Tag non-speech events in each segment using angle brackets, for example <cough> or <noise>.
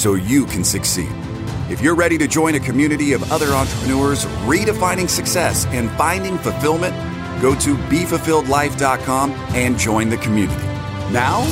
so you can succeed. If you're ready to join a community of other entrepreneurs redefining success and finding fulfillment, go to BeFulfilledLife.com and join the community. Now,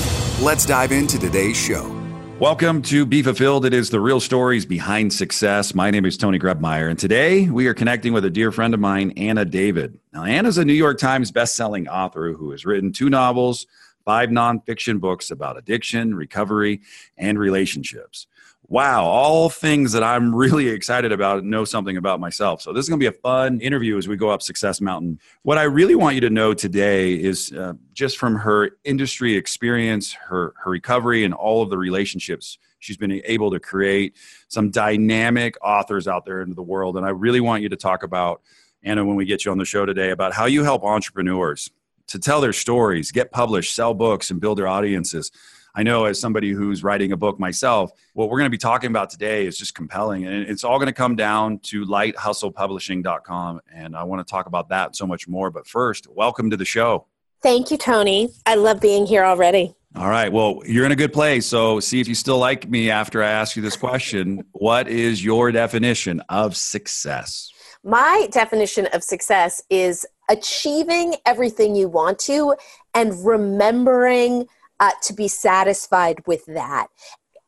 let's dive into today's show. Welcome to Be Fulfilled. It is the real stories behind success. My name is Tony Grebmeier, and today we are connecting with a dear friend of mine, Anna David. Now, Anna's a New York Times bestselling author who has written two novels, five nonfiction books about addiction, recovery, and relationships wow, all things that I'm really excited about know something about myself. So this is going to be a fun interview as we go up Success Mountain. What I really want you to know today is uh, just from her industry experience, her her recovery, and all of the relationships she's been able to create. Some dynamic authors out there into the world, and I really want you to talk about Anna when we get you on the show today about how you help entrepreneurs to tell their stories, get published, sell books, and build their audiences. I know as somebody who's writing a book myself, what we're going to be talking about today is just compelling. And it's all going to come down to lighthustlepublishing.com. And I want to talk about that so much more. But first, welcome to the show. Thank you, Tony. I love being here already. All right. Well, you're in a good place. So, see if you still like me after I ask you this question. what is your definition of success? My definition of success is achieving everything you want to and remembering uh, to be satisfied with that.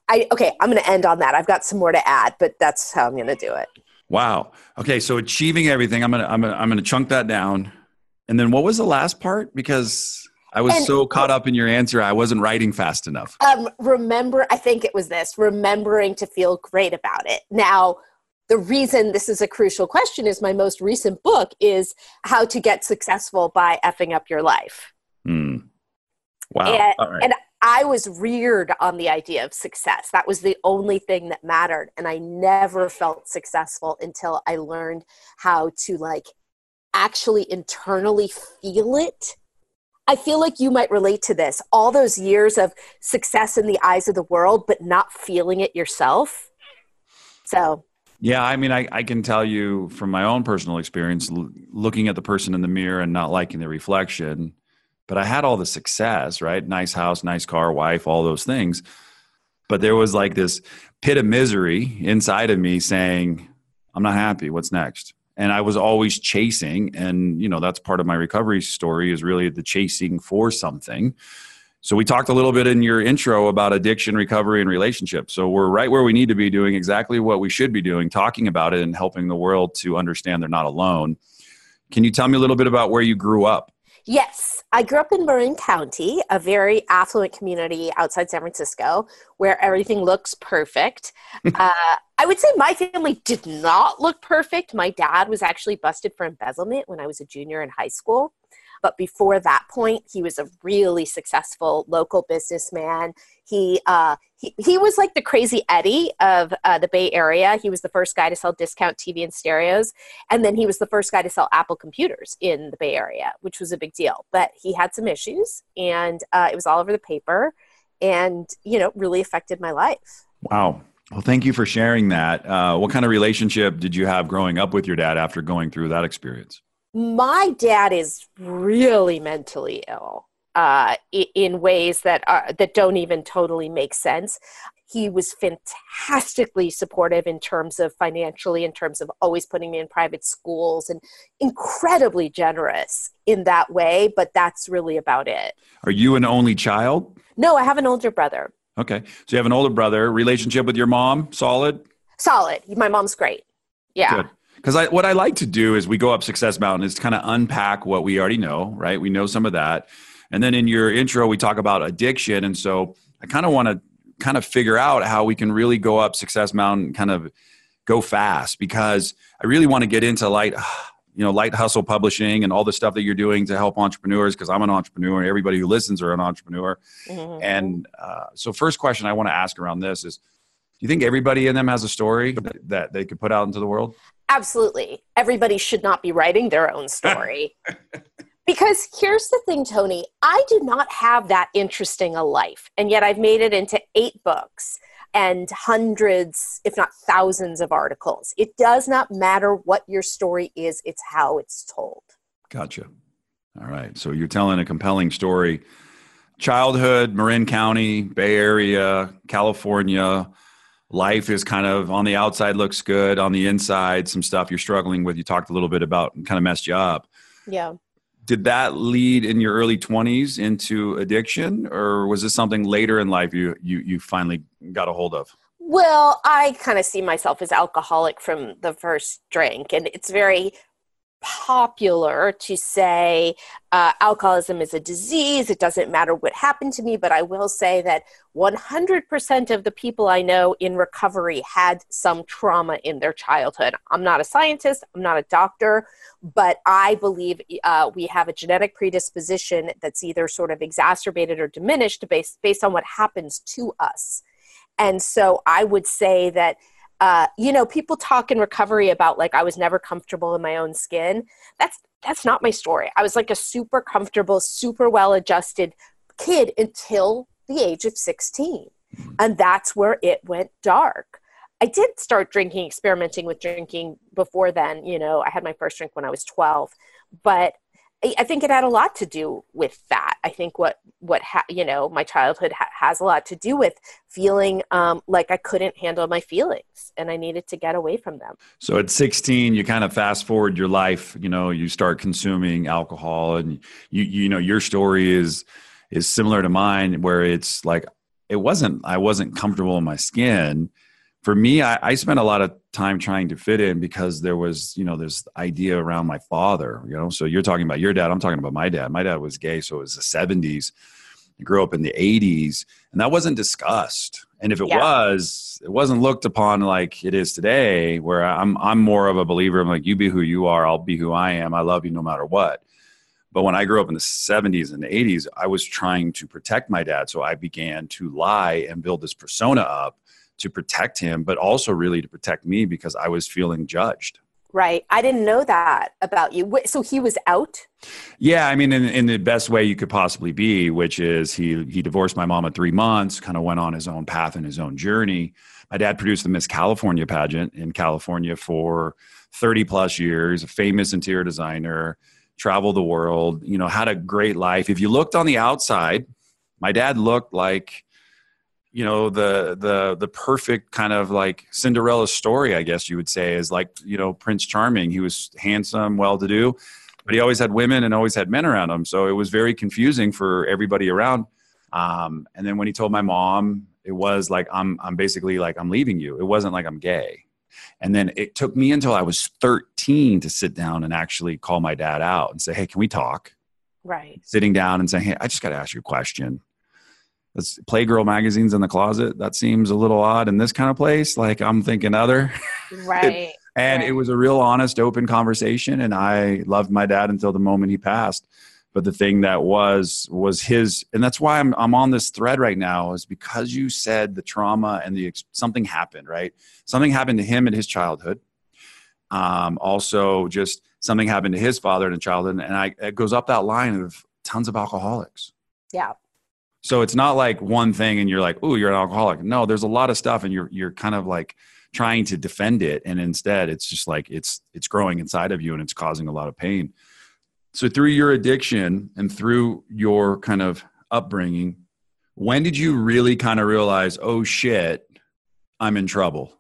I, okay, I'm going to end on that. I've got some more to add, but that's how I'm going to do it. Wow. Okay, so achieving everything. I'm gonna I'm gonna I'm gonna chunk that down. And then what was the last part? Because I was and, so caught up in your answer, I wasn't writing fast enough. Um, remember, I think it was this: remembering to feel great about it. Now, the reason this is a crucial question is my most recent book is how to get successful by effing up your life. Hmm. Wow. And, and I was reared on the idea of success. That was the only thing that mattered. And I never felt successful until I learned how to like actually internally feel it. I feel like you might relate to this. All those years of success in the eyes of the world, but not feeling it yourself. So, yeah, I mean, I, I can tell you from my own personal experience, l- looking at the person in the mirror and not liking the reflection, but I had all the success, right? Nice house, nice car, wife, all those things. But there was like this pit of misery inside of me saying, I'm not happy. What's next? And I was always chasing. And, you know, that's part of my recovery story is really the chasing for something. So we talked a little bit in your intro about addiction, recovery, and relationships. So we're right where we need to be doing exactly what we should be doing, talking about it and helping the world to understand they're not alone. Can you tell me a little bit about where you grew up? Yes, I grew up in Marin County, a very affluent community outside San Francisco where everything looks perfect. <laughs> uh, I would say my family did not look perfect. My dad was actually busted for embezzlement when I was a junior in high school. But before that point, he was a really successful local businessman. He, uh, he, he was like the crazy Eddie of uh, the Bay Area. He was the first guy to sell discount TV and stereos. And then he was the first guy to sell Apple computers in the Bay Area, which was a big deal. But he had some issues and uh, it was all over the paper and, you know, really affected my life. Wow. Well, thank you for sharing that. Uh, what kind of relationship did you have growing up with your dad after going through that experience? My dad is really mentally ill uh, in ways that are that don't even totally make sense. He was fantastically supportive in terms of financially, in terms of always putting me in private schools, and incredibly generous in that way. But that's really about it. Are you an only child? No, I have an older brother. Okay, so you have an older brother. Relationship with your mom solid? Solid. My mom's great. Yeah. Good because I, what I like to do is we go up Success Mountain is kind of unpack what we already know, right? We know some of that. And then in your intro, we talk about addiction. And so I kind of want to kind of figure out how we can really go up Success Mountain, kind of go fast because I really want to get into light, <sighs> you know, light hustle publishing and all the stuff that you're doing to help entrepreneurs because I'm an entrepreneur. Everybody who listens are an entrepreneur. Mm-hmm. And uh, so, first question I want to ask around this is do you think everybody in them has a story that they could put out into the world? Absolutely. Everybody should not be writing their own story. <laughs> because here's the thing, Tony I do not have that interesting a life. And yet I've made it into eight books and hundreds, if not thousands, of articles. It does not matter what your story is, it's how it's told. Gotcha. All right. So you're telling a compelling story. Childhood, Marin County, Bay Area, California. Life is kind of on the outside looks good. On the inside, some stuff you're struggling with. You talked a little bit about kind of messed you up. Yeah. Did that lead in your early 20s into addiction, or was this something later in life you you you finally got a hold of? Well, I kind of see myself as alcoholic from the first drink, and it's very popular to say uh, alcoholism is a disease. It doesn't matter what happened to me, but I will say that 100% of the people I know in recovery had some trauma in their childhood. I'm not a scientist, I'm not a doctor, but I believe uh, we have a genetic predisposition that's either sort of exacerbated or diminished based, based on what happens to us. And so I would say that uh, you know, people talk in recovery about like I was never comfortable in my own skin. That's that's not my story. I was like a super comfortable, super well adjusted kid until the age of 16. And that's where it went dark. I did start drinking, experimenting with drinking before then. You know, I had my first drink when I was 12, but I think it had a lot to do with that. I think what what ha- you know my childhood ha- has a lot to do with feeling um, like I couldn't handle my feelings and I needed to get away from them. So at 16, you kind of fast forward your life. You know, you start consuming alcohol, and you you know your story is is similar to mine, where it's like it wasn't I wasn't comfortable in my skin for me, I, I, spent a lot of time trying to fit in because there was, you know, this idea around my father, you know. So you're talking about your dad, I'm talking about my dad. My dad was gay, so it was the 70s. I grew up in the 80s, and that wasn't discussed. And if it yeah. was, it wasn't looked upon like it is today, where I'm I'm more of a believer. I'm like, you be who you are, I'll be who I am. I love you no matter what. But when I grew up in the 70s and the 80s, I was trying to protect my dad. So I began to lie and build this persona up to protect him, but also really to protect me because I was feeling judged. Right. I didn't know that about you. So he was out? Yeah, I mean in, in the best way you could possibly be, which is he he divorced my mom at 3 months, kind of went on his own path and his own journey. My dad produced the Miss California pageant in California for 30 plus years, a famous interior designer, traveled the world, you know, had a great life. If you looked on the outside, my dad looked like you know the the the perfect kind of like Cinderella story, I guess you would say, is like you know Prince Charming. He was handsome, well to do, but he always had women and always had men around him. So it was very confusing for everybody around. Um, and then when he told my mom, it was like I'm I'm basically like I'm leaving you. It wasn't like I'm gay. And then it took me until I was 13 to sit down and actually call my dad out and say, "Hey, can we talk?" Right. Sitting down and saying, "Hey, I just got to ask you a question." That's Playgirl magazines in the closet. That seems a little odd in this kind of place. Like I'm thinking other. <laughs> Right. and right. it was a real honest, open conversation. And I loved my dad until the moment he passed. But the thing that was was his, and that's why I'm I'm on this thread right now is because you said the trauma and the something happened, right? Something happened to him in his childhood. Um, also, just something happened to his father in childhood, and I it goes up that line of tons of alcoholics. Yeah. So it's not like one thing and you're like, oh, you're an alcoholic. No, there's a lot of stuff and you're you're kind of like trying to defend it. And instead it's just like it's it's growing inside of you and it's causing a lot of pain. So through your addiction and through your kind of upbringing, when did you really kind of realize, oh shit, I'm in trouble?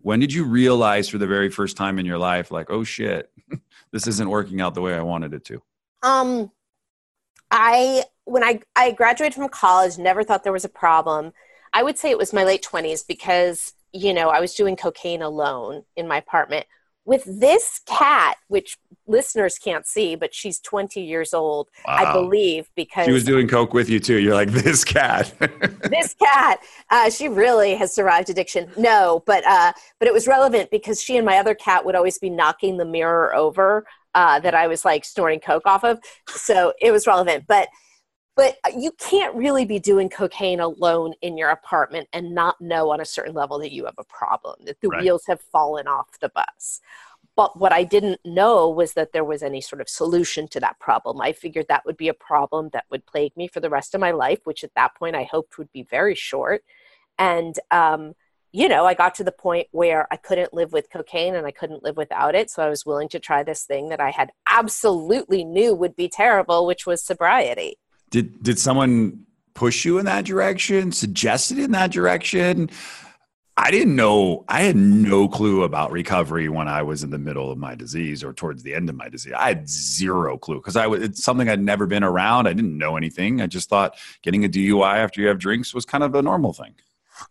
When did you realize for the very first time in your life, like, oh shit, <laughs> this isn't working out the way I wanted it to? Um, I when I, I graduated from college, never thought there was a problem. I would say it was my late 20s because, you know, I was doing cocaine alone in my apartment with this cat, which listeners can't see, but she's 20 years old, wow. I believe, because she was doing coke with you too. You're like this cat. <laughs> this cat, uh, she really has survived addiction. No, but uh, but it was relevant because she and my other cat would always be knocking the mirror over uh, that I was like snorting coke off of, so it was relevant. But but you can't really be doing cocaine alone in your apartment and not know on a certain level that you have a problem, that the right. wheels have fallen off the bus. But what I didn't know was that there was any sort of solution to that problem. I figured that would be a problem that would plague me for the rest of my life, which at that point I hoped would be very short. And, um, you know, I got to the point where I couldn't live with cocaine and I couldn't live without it. So I was willing to try this thing that I had absolutely knew would be terrible, which was sobriety. Did did someone push you in that direction? Suggested in that direction? I didn't know. I had no clue about recovery when I was in the middle of my disease or towards the end of my disease. I had zero clue because I was it's something I'd never been around. I didn't know anything. I just thought getting a DUI after you have drinks was kind of a normal thing.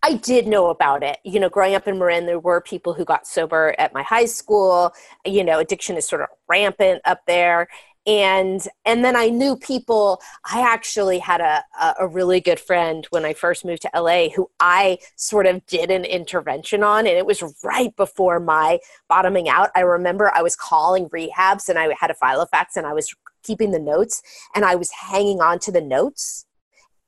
I did know about it. You know, growing up in Marin, there were people who got sober at my high school. You know, addiction is sort of rampant up there and and then i knew people i actually had a, a really good friend when i first moved to la who i sort of did an intervention on and it was right before my bottoming out i remember i was calling rehabs and i had a filofax and i was keeping the notes and i was hanging on to the notes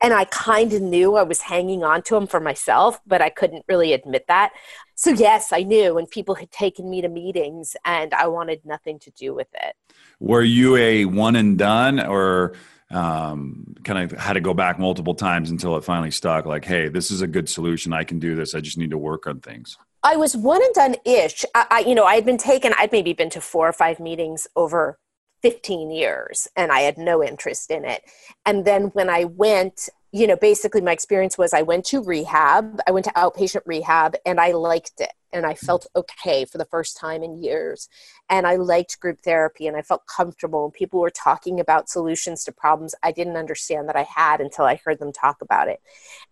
and I kind of knew I was hanging on to them for myself, but I couldn't really admit that. So, yes, I knew, and people had taken me to meetings, and I wanted nothing to do with it. Were you a one and done, or um, kind of had to go back multiple times until it finally stuck? Like, hey, this is a good solution. I can do this. I just need to work on things. I was one and done ish. I, I, you know, I had been taken. I'd maybe been to four or five meetings over 15 years and I had no interest in it. And then when I went, you know, basically my experience was I went to rehab, I went to outpatient rehab and I liked it and I felt okay for the first time in years. And I liked group therapy and I felt comfortable and people were talking about solutions to problems I didn't understand that I had until I heard them talk about it.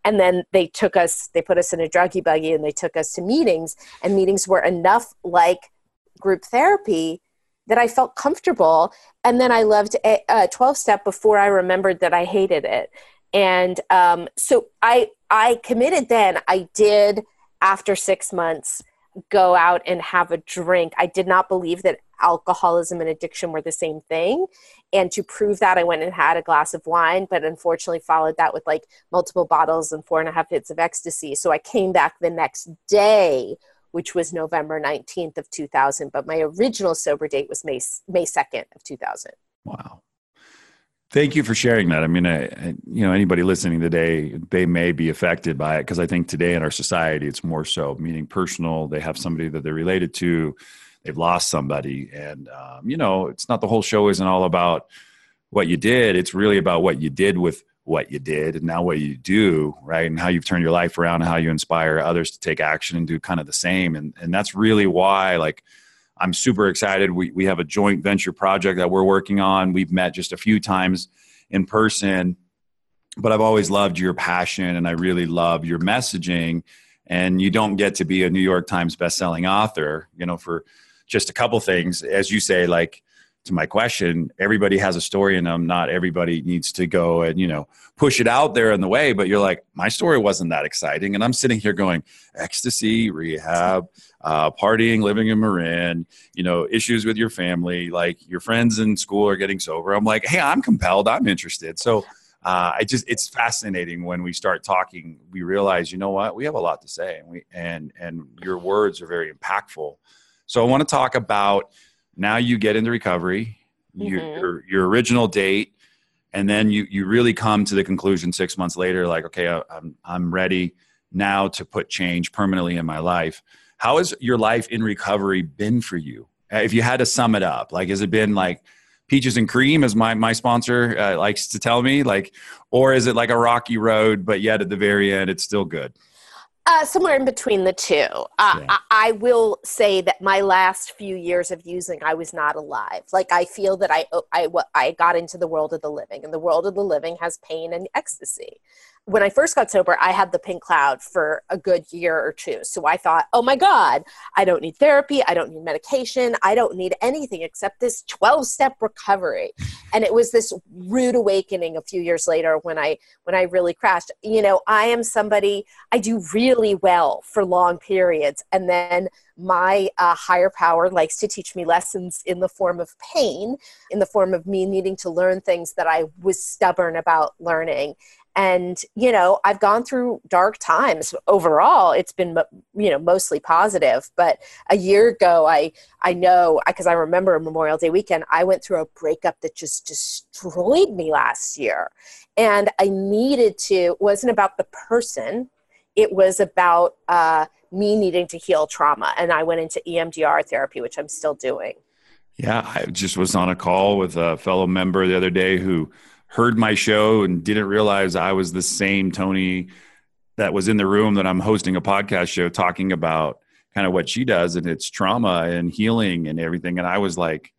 And then they took us, they put us in a druggy buggy and they took us to meetings and meetings were enough like group therapy that I felt comfortable. And then I loved a, 12 step before I remembered that I hated it. And um, so I, I committed then. I did, after six months, go out and have a drink. I did not believe that alcoholism and addiction were the same thing. And to prove that, I went and had a glass of wine, but unfortunately followed that with like multiple bottles and four and a half hits of ecstasy. So I came back the next day which was November 19th of 2000, but my original sober date was May, May 2nd of 2000. Wow. Thank you for sharing that. I mean, I, I, you know, anybody listening today, they may be affected by it because I think today in our society, it's more so meaning personal. They have somebody that they're related to, they've lost somebody, and um, you know, it's not the whole show isn't all about what you did. It's really about what you did with what you did and now what you do right and how you've turned your life around and how you inspire others to take action and do kind of the same and and that's really why like i'm super excited. We, we have a joint venture project that we're working on. We've met just a few times in person but i've always loved your passion and i really love your messaging. And you don't get to be a new york times bestselling author you know for just a couple things. As you say like to my question, everybody has a story in them. Not everybody needs to go and, you know, push it out there in the way. But you're like, my story wasn't that exciting. And I'm sitting here going, ecstasy, rehab, uh, partying, living in Marin, you know, issues with your family, like your friends in school are getting sober. I'm like, hey, I'm compelled. I'm interested. So uh, I just, it's fascinating when we start talking, we realize, you know what, we have a lot to say and we, and, and your words are very impactful. So I want to talk about, now you get into recovery mm-hmm. your, your, your original date and then you you really come to the conclusion six months later like okay i'm i'm ready now to put change permanently in my life. How has your life in recovery been for you? Uh, if you had to sum it up like has it been like peaches and cream as my my sponsor uh, likes to tell me like or is it like a rocky road but yet at the very end it's still good uh, somewhere in between the two. Uh, yeah. I, I, will say that my last few years of using, I was not alive. Like I feel that I, I, I got into the world of the living, and the world of the living has pain and ecstasy. When I first got sober, I had the pink cloud for a good year or two. So I thought, oh my God, I don't need therapy. I don't need medication. I don't need anything except this 12 step recovery. And it was this rude awakening a few years later when I, when I really crashed. You know, I am somebody, I do really well for long periods. And then my uh, higher power likes to teach me lessons in the form of pain, in the form of me needing to learn things that I was stubborn about learning and you know i've gone through dark times overall. It's been you know mostly positive. But a year ago i i know because I, remember memorial day weekend i went through a breakup that just destroyed me last year. And i needed to it wasn't about the person. It was about uh, me needing to heal trauma. And i went into emdr therapy which i'm still doing. Yeah i just was on a call with a fellow member the other day who heard my show and didn't realize I was the same Tony that was in the room that I'm hosting a podcast show talking about kind of what she does and it's trauma and healing and everything. And I was like,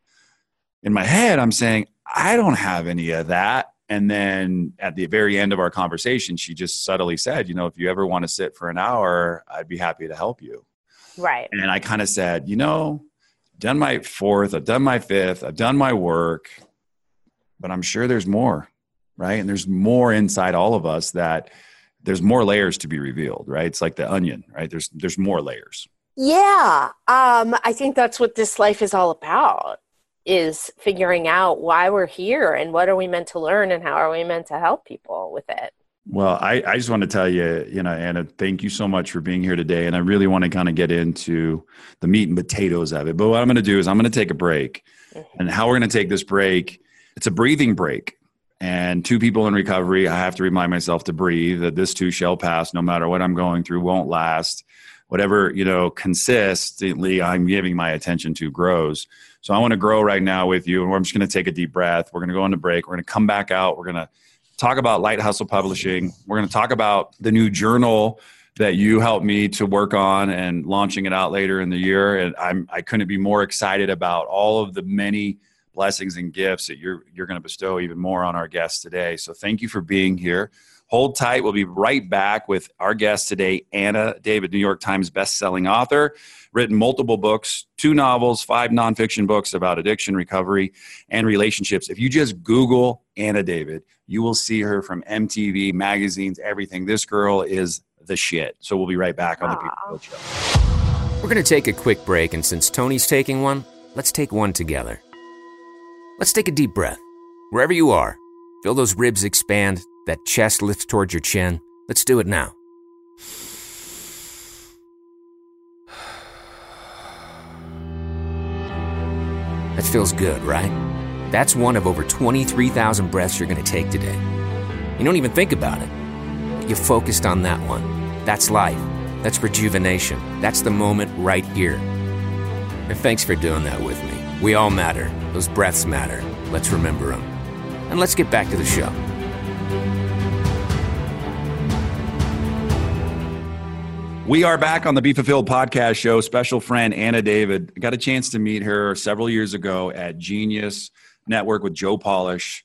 in my head, I'm saying, I don't have any of that. And then at the very end of our conversation, she just subtly said, you know, if you ever want to sit for an hour, I'd be happy to help you. Right. And I kind of said, you know, done my fourth, I've done my fifth, I've done my work but I'm sure there's more, right? And there's more inside all of us that there's more layers to be revealed, right? It's like the onion, right? There's there's more layers. Yeah, um, I think that's what this life is all about is figuring out why we're here and what are we meant to learn and how are we meant to help people with it. Well, I, I just want to tell you, you know, Anna, thank you so much for being here today. And I really want to kind of get into the meat and potatoes of it. But what I'm going to do is I'm going to take a break. Mm-hmm. And how we're going to take this break it's a breathing break. And two people in recovery, I have to remind myself to breathe, that this too shall pass, no matter what I'm going through, won't last. Whatever, you know, consistently I'm giving my attention to grows. So I want to grow right now with you. And we're just going to take a deep breath. We're going to go on the break. We're going to come back out. We're going to talk about Light Hustle Publishing. We're going to talk about the new journal that you helped me to work on and launching it out later in the year. And I'm I couldn't be more excited about all of the many blessings and gifts that you're you're going to bestow even more on our guests today. So thank you for being here. Hold tight. We'll be right back with our guest today, Anna David, New York Times best-selling author, written multiple books, two novels, five nonfiction books about addiction, recovery, and relationships. If you just Google Anna David, you will see her from MTV, magazines, everything. This girl is the shit. So we'll be right back on the People Show. We're going to take a quick break, and since Tony's taking one, let's take one together. Let's take a deep breath. Wherever you are, feel those ribs expand, that chest lift towards your chin. Let's do it now. That feels good, right? That's one of over 23,000 breaths you're going to take today. You don't even think about it. You focused on that one. That's life. That's rejuvenation. That's the moment right here. And thanks for doing that with me. We all matter. Those breaths matter. Let's remember them. And let's get back to the show. We are back on the Be Fulfilled podcast show. Special friend Anna David. Got a chance to meet her several years ago at Genius Network with Joe Polish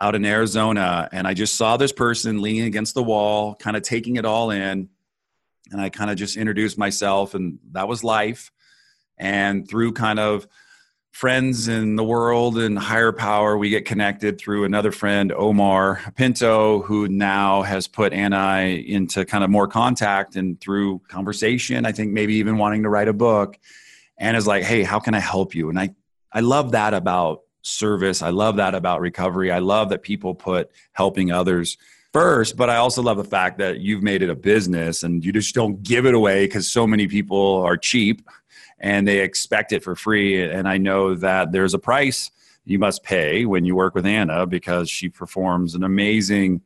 out in Arizona. And I just saw this person leaning against the wall, kind of taking it all in. And I kind of just introduced myself, and that was life. And through kind of friends in the world and higher power. We get connected through another friend, Omar Pinto, who now has put Anna I into kind of more contact and through conversation, I think maybe even wanting to write a book. Anna's like, hey, how can I help you? And I, I love that about service. I love that about recovery. I love that people put helping others first, but I also love the fact that you've made it a business and you just don't give it away because so many people are cheap and they expect it for free. And I know that there's a price you must pay when you work with Anna because she performs an amazing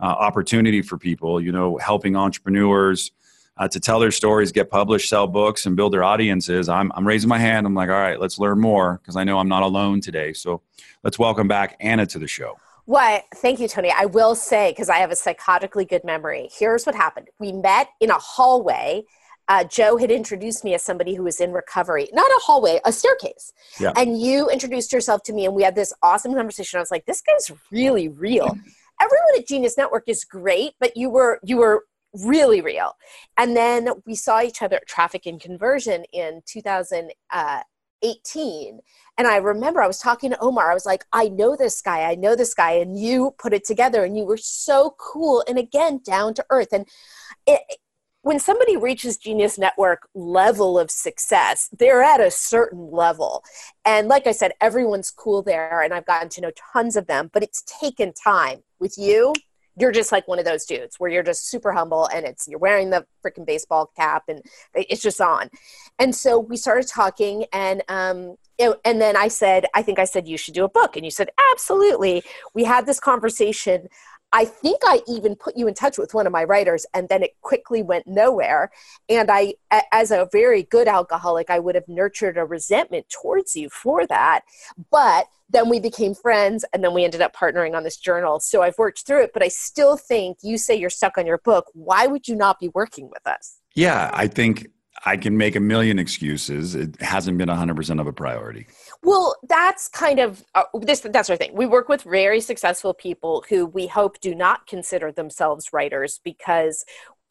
uh, opportunity for people, you know, helping entrepreneurs uh, to tell their stories, get published, sell books, and build their audiences. I'm, I'm raising my hand. I'm like, all right, let's learn more because I know I'm not alone today. So let's welcome back Anna to the show. What? thank you, Tony. I will say, because I have a psychotically good memory, here's what happened. We met in a hallway uh, Joe had introduced me as somebody who was in recovery, not a hallway, a staircase. Yeah. And you introduced yourself to me, and we had this awesome conversation. I was like, this guy's really real. <laughs> everyone at Genius Network is great, but you were you were really real. And then we saw each other at Traffic and Conversion in 2018. And I remember I was talking to Omar. I was like, I know this guy. I know this guy. And you put it together and you were so cool. And again, down to earth. And it, when somebody reaches Genius Network level of success, they're at a certain level. And like I said, everyone's cool there, and I've gotten to know tons of them, but it's taken time. With you, you're just like one of those dudes where you're just super humble and it's you're wearing the freaking baseball cap and it's just on. And so we started talking and um and then I said, I think I said you should do a book. And you said, absolutely. We had this conversation I think I even put you in touch with one of my writers, and then it quickly went nowhere. And I, as a very good alcoholic, I would have nurtured a resentment towards you for that. But then we became friends, and then we ended up partnering on this journal. So I've worked through it, but I still think you say you're stuck on your book. Why would you not be working with us? Yeah, I think I can make a million excuses. It hasn't been 100% of a priority. Well, that's kind of uh, this. That's our thing. We work with very successful people who we hope do not consider themselves writers because,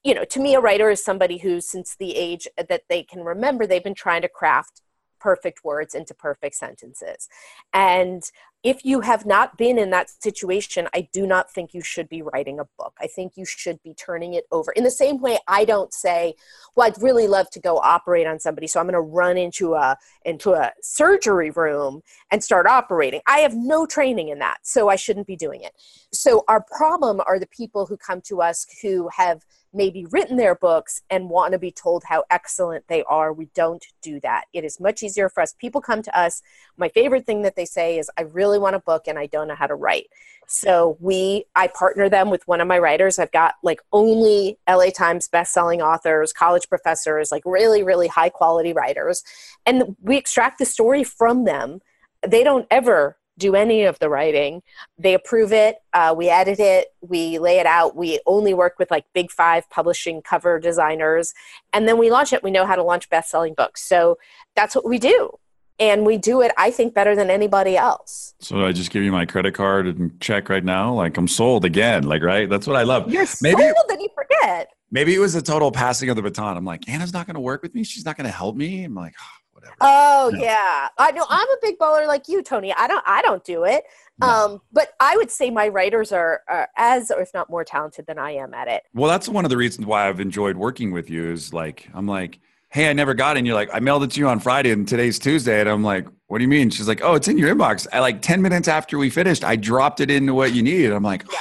you know, to me, a writer is somebody who, since the age that they can remember, they've been trying to craft perfect words into perfect sentences. And if you have not been in that situation, I do not think you should be writing a book. I think you should be turning it over. In the same way, I don't say, "Well, I'd really love to go operate on somebody, so I'm going to run into a into a surgery room and start operating." I have no training in that, so I shouldn't be doing it. So our problem are the people who come to us who have maybe written their books and want to be told how excellent they are. We don't do that. It is much easier for us. People come to us. My favorite thing that they say is, I really want a book and I don't know how to write. So we, I partner them with one of my writers. I've got like only LA Times best-selling authors, college professors, like really, really high quality writers. And we extract the story from them. They don't ever do any of the writing. They approve it, uh, we edit it, we lay it out. We only work with like big five publishing cover designers, and then we launch it. We know how to launch best selling books. So that's what we do. And we do it, I think, better than anybody else. So I just give you my credit card and check right now. Like I'm sold again. Like, right? That's what I love. You're maybe, sold, then you forget. Maybe it was a total passing of the baton. I'm like, Anna's not going to work with me. She's not going to help me. I'm like, oh, whatever. Oh no. yeah, I know. I'm a big baller like you, Tony. I don't. I don't do it. No. Um, but I would say my writers are, are as, or if not more talented than I am at it. Well, that's one of the reasons why I've enjoyed working with you. Is like I'm like, hey, I never got it. And you're like, I mailed it to you on Friday, and today's Tuesday, and I'm like, what do you mean? She's like, oh, it's in your inbox. I like ten minutes after we finished, I dropped it into what you need. I'm like, yeah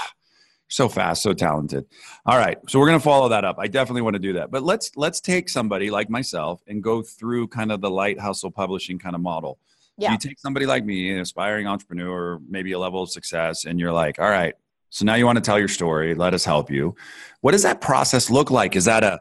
so fast, so talented. All right, so we're gonna follow that up. I definitely want to do that. But let's let's take somebody like myself and go through kind of the light hustle publishing kind of model. Yeah. You take somebody like me, an aspiring entrepreneur, maybe a level of success, and you're like, all right, so now you want to tell your story. Let us help you. What does that process look like? Is that a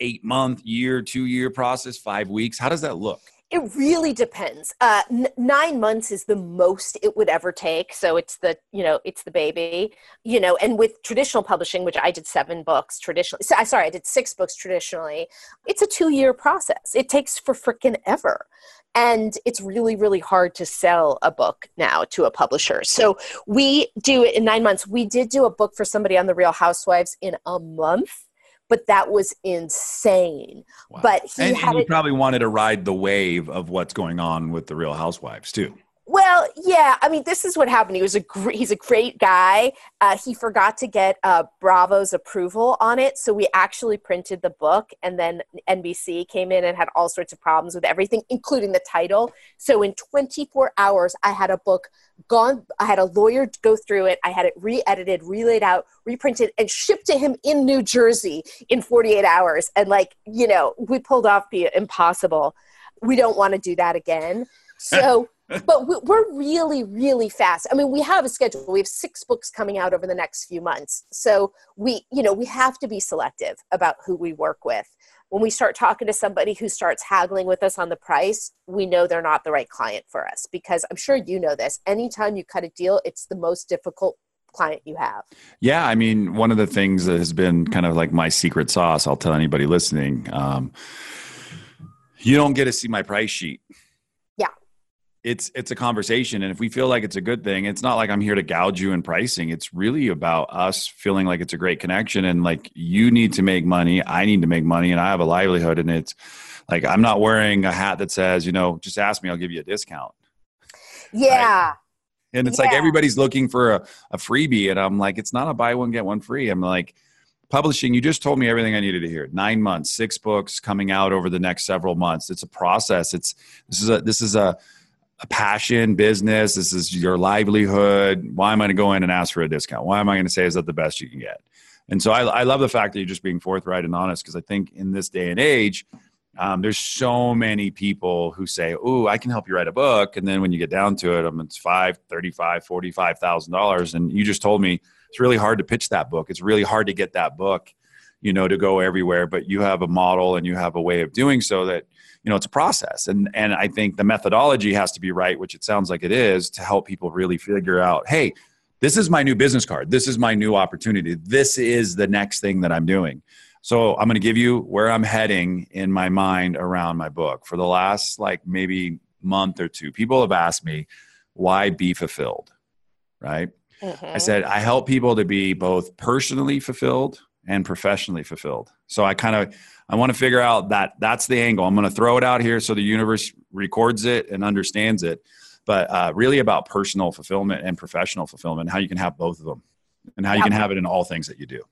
eight month, year, two year process, five weeks? How does that look? It really depends. Uh, n- nine months is the most it would ever take. So it's the you know it's the baby, you know. And with traditional publishing, which I did seven books traditionally. So, sorry, I did six books traditionally. It's a two year process. It takes for freaking ever, and it's really really hard to sell a book now to a publisher. So we do it in nine months. We did do a book for somebody on the Real Housewives in a month but that was insane. Wow. But he and, had and you probably wanted to ride the wave of what's going on with the Real Housewives too. Well, yeah. I mean, this is what happened. He was a gr- he's a great guy. Uh, he forgot to get uh, Bravo's approval on it, so we actually printed the book, and then NBC came in and had all sorts of problems with everything, including the title. So in 24 hours, I had a book gone. I had a lawyer go through it. I had it re-edited, relaid out, reprinted, and shipped to him in New Jersey in 48 hours. And like you know, we pulled off the impossible. We don't want to do that again. So <laughs> but we're really, really fast. I mean, we have a schedule. We have six books coming out over the next few months. So we, you know, we have to be selective about who we work with. When we start talking to somebody who starts haggling with us on the price, we know they're not the right client for us because I'm sure you know this. Anytime you cut a deal, it's the most difficult client you have. Yeah, I mean, one of the things that has been kind of like my secret sauce, I'll tell anybody listening, um, you don't get to see my price sheet it's it's a conversation and if we feel like it's a good thing it's not like i'm here to gouge you in pricing. It's really about us feeling like it's a great connection and like you need to make money i need to make money and i have a livelihood and it's like i'm not wearing a hat that says you know just ask me i'll give you a discount. Yeah. right? and it's yeah. like everybody's looking for a, a freebie and i'm like it's not a buy one get one free. I'm like publishing you just told me everything i needed to hear. Nine months six books coming out over the next several months. It's a process. It's this is a this is a a passion business. This is your livelihood. Why am I going to go in and ask for a discount? Why am I going to say is that the best you can get? And so I, I love the fact that you're just being forthright and honest because I think in this day and age, um, there's so many people who say, "Oh, I can help you write a book," and then when you get down to it, um, it's five, thirty-five, forty-five thousand dollars, and you just told me it's really hard to pitch that book. It's really hard to get that book, you know, to go everywhere. But you have a model and you have a way of doing so that you know it's a process. And and i think the methodology has to be right which it sounds like it is to help people really figure out hey this is my new business card. This is my new opportunity. This is the next thing that i'm doing. So i'm going to give you where i'm heading in my mind around my book. For the last like maybe month or two people have asked me why be fulfilled? Right? Mm-hmm. i said i help people to be both personally fulfilled and professionally fulfilled so i kind of I want to figure out that that's the angle. I'm going to throw it out here so the universe records it and understands it. But uh, really about personal fulfillment and professional fulfillment, how you can have both of them, and how you can have it in all things that you do.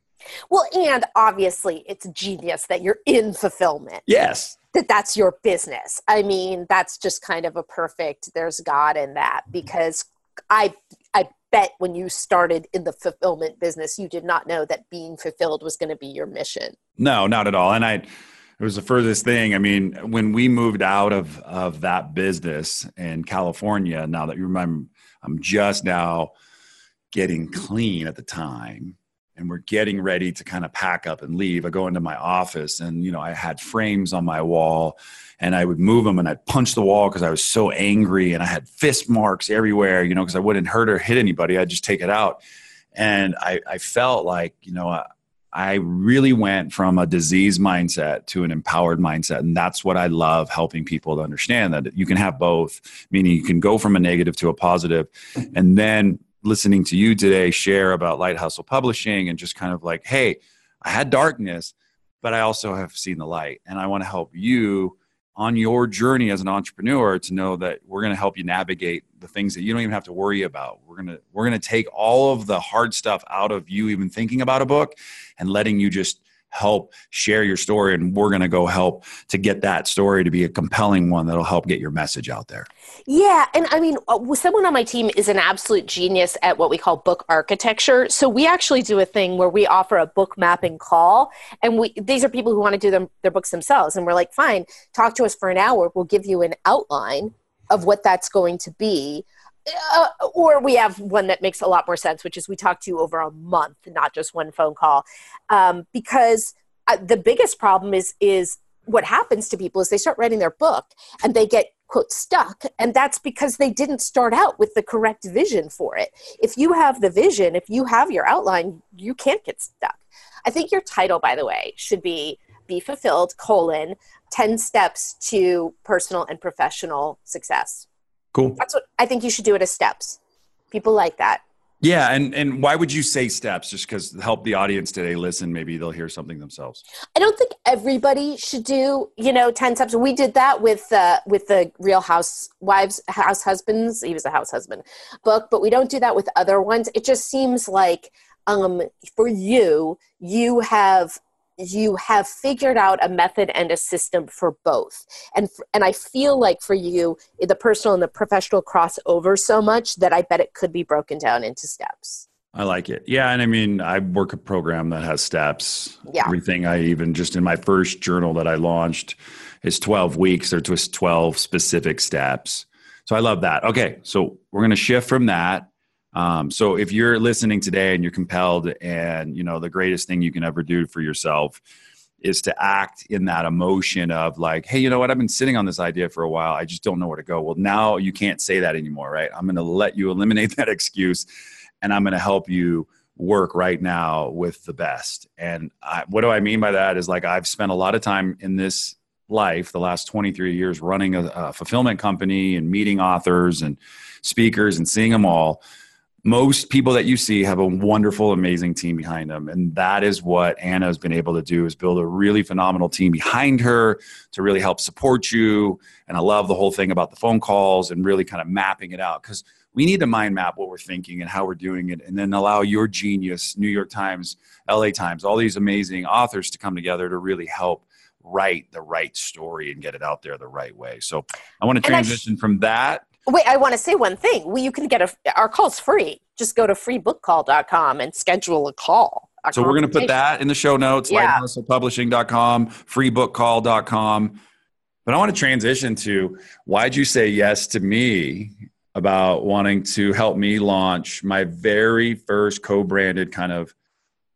Well, and obviously, it's genius that you're in fulfillment. Yes. That that's your business. I mean, that's just kind of a perfect. There's God in that because I I bet when you started in the fulfillment business, you did not know that being fulfilled was going to be your mission. No, not at all. And I, it was the furthest thing. I mean, when we moved out of of that business in California, now that you remember, I'm just now getting clean at the time and we're getting ready to kind of pack up and leave. I go into my office and, you know, I had frames on my wall and I would move them and I'd punch the wall because I was so angry and I had fist marks everywhere, you know, because I wouldn't hurt or hit anybody. I'd just take it out. And I, I felt like, you know, I, I really went from a disease mindset to an empowered mindset. And that's what I love helping people to understand that you can have both, meaning you can go from a negative to a positive, and then listening to you today share about Light Hustle Publishing and just kind of like, hey, I had darkness, but I also have seen the light. And I want to help you on your journey as an entrepreneur to know that we're going to help you navigate the things that you don't even have to worry about. We're going to we're going to take all of the hard stuff out of you even thinking about a book and letting you just help share your story and we're going to go help to get that story to be a compelling one that'll help get your message out there. Yeah and i mean uh, someone on my team is an absolute genius at what we call book architecture. So we actually do a thing where we offer a book mapping call and we these are people who want to do them their books themselves and we're like fine talk to us for an hour. We'll give you an outline of what that's going to be uh, or we have one that makes a lot more sense, which is we talk to you over a month, not just one phone call, um, because uh, the biggest problem is is what happens to people is they start writing their book and they get quote stuck. And that's because they didn't start out with the correct vision for it. If you have the vision if you have your outline you can't get stuck. I think your title by the way should be be fulfilled colon 10 steps to personal and professional success Cool. That's what I think you should do it as steps. People like that. Yeah, and and why would you say steps? Just because help the audience today listen, maybe they'll hear something themselves. I don't think everybody should do you know ten steps. We did that with uh, with the Real Housewives, House Husbands. He was a house husband book, but we don't do that with other ones. It just seems like um, for you, you have you have figured out a method and a system for both. And and i feel like for you the personal and the professional cross over so much that i bet it could be broken down into steps. I like it. Yeah and i mean i work a program that has steps. Yeah. Everything i even just in my first journal that i launched is 12 weeks or just 12 specific steps. So i love that. Okay so we're going to shift from that um, so if you're listening today and you're compelled, and you know the greatest thing you can ever do for yourself is to act in that emotion of like, hey, you know what? I've been sitting on this idea for a while. I just don't know where to go. Well, now you can't say that anymore, right? I'm going to let you eliminate <laughs> that excuse, and I'm going to help you work right now with the best. And I, what do I mean by that? Is like I've spent a lot of time in this life, the last 23 years running a, a fulfillment company and meeting authors and speakers and seeing them all, most people that you see have a wonderful amazing team behind them. And that is what anna has been able to do is build a really phenomenal team behind her to really help support you. And i love the whole thing about the phone calls and really kind of mapping it out because we need to mind map what we're thinking and how we're doing it and then allow your genius new york times la times all these amazing authors to come together to really help write the right story and get it out there the right way. So i want to transition from that Wait, I want to say one thing. Well, you can get a, our call's free. Just go to freebookcall.com and schedule a call. A so we're going to put that in the show notes, yeah. lighthustlepublishing.com, freebookcall.com. But I want to transition to why'd you say yes to me about wanting to help me launch my very first co-branded kind of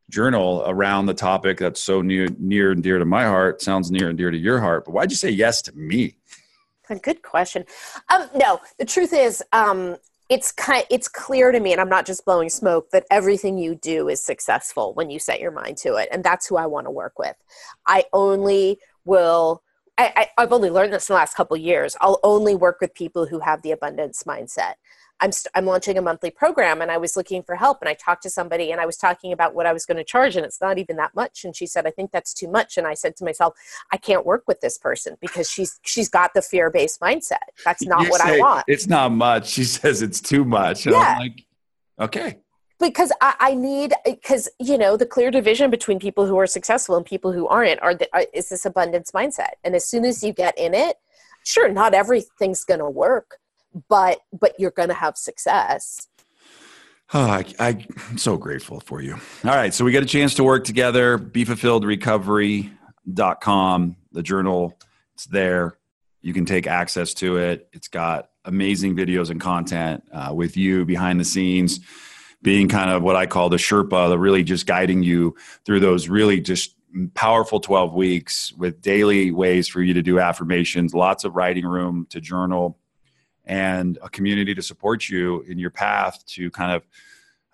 journal around the topic that's so near near and dear to my heart, sounds near and dear to your heart. But why'd you say yes to me? Good question. Um, no, the truth is, um, it's kind it's clear to me and i'm not just blowing smoke that everything you do is successful when you set your mind to it and that's who i want to work with. I only will I, have only learned this in the last couple years. I'll only work with people who have the abundance mindset I'm, st- I'm launching a monthly program and I was looking for help and I talked to somebody and I was talking about what I was going to charge and it's not even that much. And she said I think that's too much. And I said to myself I can't work with this person because she's she's got the fear-based mindset. That's not you what I want. it's not much. She says it's too much. And yeah. I'm like okay. Because I, I need because you know the clear division between people who are successful and people who aren't are, the, are is this abundance mindset. And as soon as you get in it sure not everything's going to work but but you're going to have success Oh, I, I, am so grateful for you. All right. So we get a chance to work together. BeFulfilledRecovery.com, the journal, it's there. You can take access to it. It's got amazing videos and content uh, with you behind the scenes, being kind of what I call the Sherpa, the really just guiding you through those really just powerful 12 weeks with daily ways for you to do affirmations, lots of writing room to journal and a community to support you in your path to kind of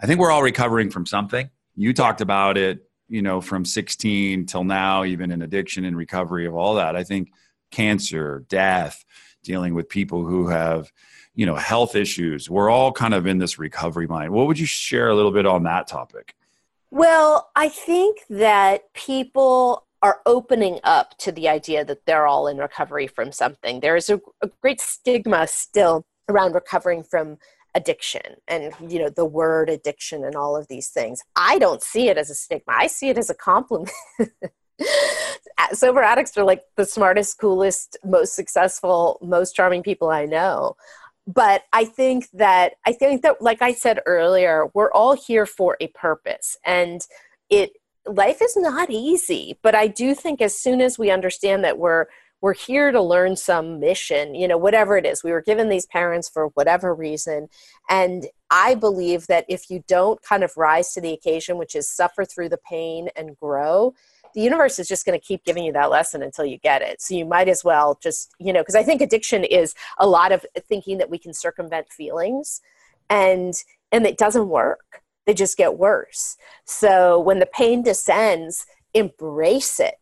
i think we're all recovering from something. You talked about it you know from 16 till now even in addiction and recovery of all that. I think cancer death dealing with people who have you know health issues we're all kind of in this recovery mind. What would you share a little bit on that topic? Well i think that people are opening up to the idea that they're all in recovery from something. There is a, a, great stigma still around recovering from addiction and you know the word addiction and all of these things. I don't see it as a stigma. I see it as a compliment. <laughs> Sober addicts are like the smartest, coolest, most successful, most charming people I know. But I think that I think that like I said earlier, we're all here for a purpose and it life is not easy but i do think as soon as we understand that we're we're here to learn some mission you know whatever it is we were given these parents for whatever reason. And i believe that if you don't kind of rise to the occasion which is suffer through the pain and grow the universe is just going to keep giving you that lesson until you get it. So you might as well just you know because i think addiction is a lot of thinking that we can circumvent feelings and and it doesn't work they just get worse. So when the pain descends, embrace it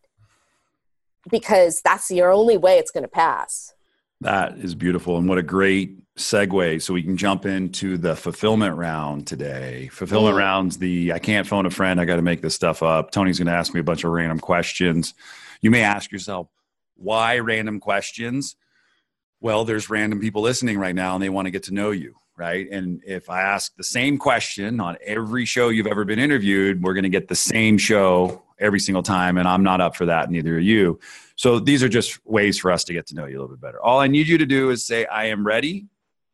because that's your only way it's going to pass. That is beautiful. And what a great segue. So we can jump into the fulfillment round today. Fulfillment mm. rounds the I can't phone a friend. I got to make this stuff up. Tony's going to ask me a bunch of random questions. You may ask yourself, why random questions? Well, there's random people listening right now and they want to get to know you right? And if I ask the same question on every show you've ever been interviewed, we're going to get the same show every single time. And I'm not up for that, neither are you. So these are just ways for us to get to know you a little bit better. All I need you to do is say, I am ready,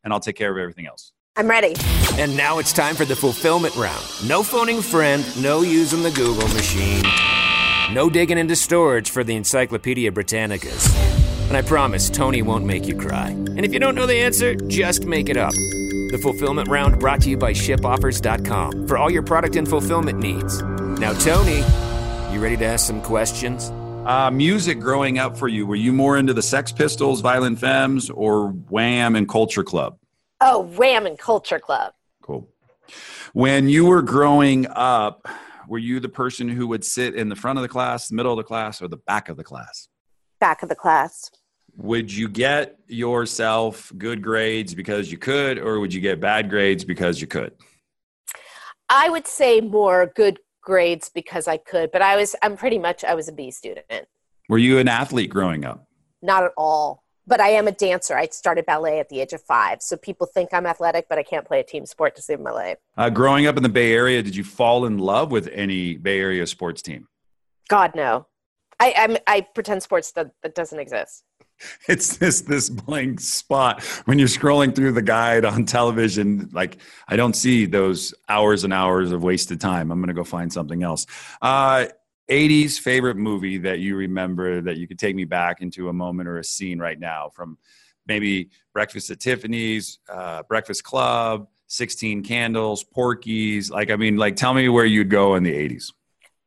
and I'll take care of everything else. I'm ready. And now it's time for the fulfillment round. No phoning friend, no using the Google machine, no digging into storage for the Encyclopedia Britannicas. And I promise Tony won't make you cry. And if you don't know the answer, just make it up. The fulfillment round brought to you by shipoffers.com for all your product and fulfillment needs. Now, Tony, you ready to ask some questions? Uh, music growing up for you, were you more into the Sex Pistols, Violent Femmes, or Wham and Culture Club? Oh, Wham and Culture Club. Cool. When you were growing up, were you the person who would sit in the front of the class, the middle of the class, or the back of the class? back of the class. Would you get yourself good grades because you could, or would you get bad grades because you could? I would say more good grades because I could, but I was I'm pretty much I was a B student. Were you an athlete growing up? Not at all. But I am a dancer. I started ballet at the age of five. So people think I'm athletic, but I can't play a team sport to save my life. Uh, growing up in the Bay Area, did you fall in love with any Bay Area sports team? God, no. I, I'm, I pretend sports that, that doesn't exist. <laughs> It's this this blank spot when you're scrolling through the guide on television. Like I don't see those hours and hours of wasted time. I'm gonna go find something else. Uh, 80s favorite movie that you remember that you could take me back into a moment or a scene right now from maybe Breakfast at Tiffany's, uh, Breakfast Club, 16 Candles, Porky's. Like, I mean, like, tell me where you'd go in the 80s.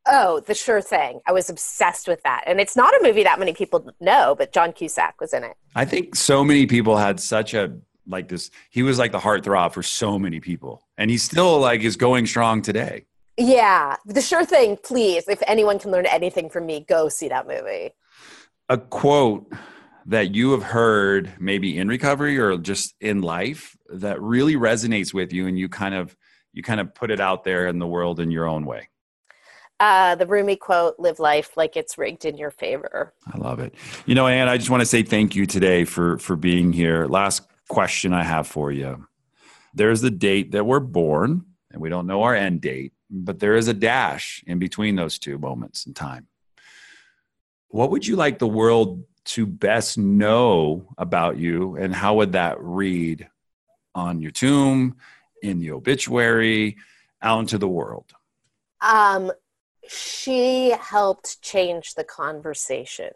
Oh, The Sure Thing. I was obsessed with that. And it's not a movie that many people know, but John Cusack was in it. I think so many people had such a like this. He was like the heartthrob for so many people, and he still like is going strong today. Yeah, The Sure Thing. Please, if anyone can learn anything from me, go see that movie. A quote that you have heard maybe in recovery or just in life that really resonates with you, and you kind of you kind of put it out there in the world in your own way. Uh, the Rumi quote, live life like it's rigged in your favor. I love it. You know, Anne, I just want to say thank you today for for being here. Last question I have for you. There's the date that we're born, and we don't know our end date, but there is a dash in between those two moments in time. What would you like the world to best know about you, and how would that read on your tomb, in the obituary, out into the world? Um, she helped change the conversation.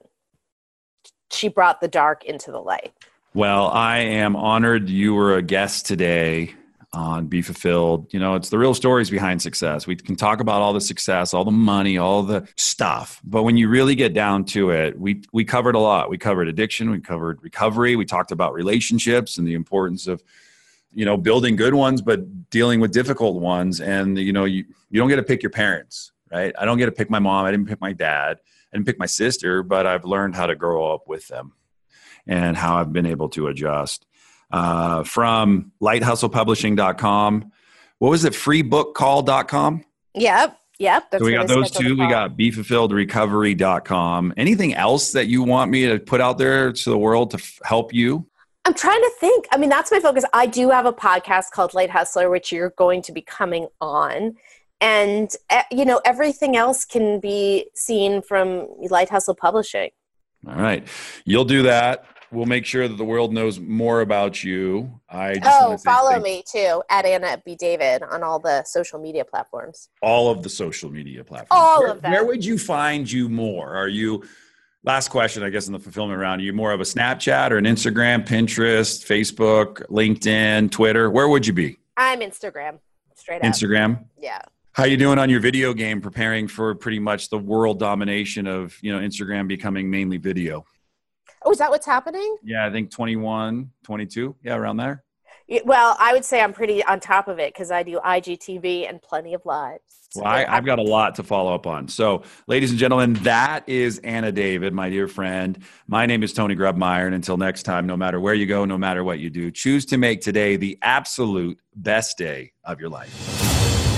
She brought the dark into the light. Well, I am honored you were a guest today on Be Fulfilled. You know, it's the real stories behind success. We can talk about all the success, all the money, all the stuff, but when you really get down to it, we we covered a lot. We covered addiction, we covered recovery, we talked about relationships and the importance of you know building good ones but dealing with difficult ones and you know you you don't get to pick your parents right? I don't get to pick my mom. I didn't pick my dad. I didn't pick my sister, but I've learned how to grow up with them and how I've been able to adjust. Uh, from lighthustlepublishing.com. What was it? Freebookcall.com? Yep. Yep. so we got those two. We got befulfilledrecovery.com. Anything else that you want me to put out there to the world to f- help you? I'm trying to think. I mean, that's my focus. I do have a podcast called Light Hustler, which you're going to be coming on and eh, you know everything else can be seen from light hustle publishing. All right. You'll do that. We'll make sure that the world knows more about you. I oh follow me too at anna b. David on all the social media platforms. All of the social media platforms. All where, of them. where would you find you more? Are you last question i guess in the fulfillment round are you more of a snapchat or an instagram pinterest facebook linkedin twitter? Where would you be? I'm instagram straight up. Instagram? Yeah how you doing on your video game preparing for pretty much the world domination of you know instagram becoming mainly video oh is that what's happening yeah i think 21 22 yeah around there well i would say i'm pretty on top of it because i do igtv and plenty of lives well, I, have got a lot to follow up on. So, ladies and gentlemen, that is Anna David, my dear friend. My name is Tony Grebmeier. And until next time, no matter where you go, no matter what you do, choose to make today the absolute best day of your life.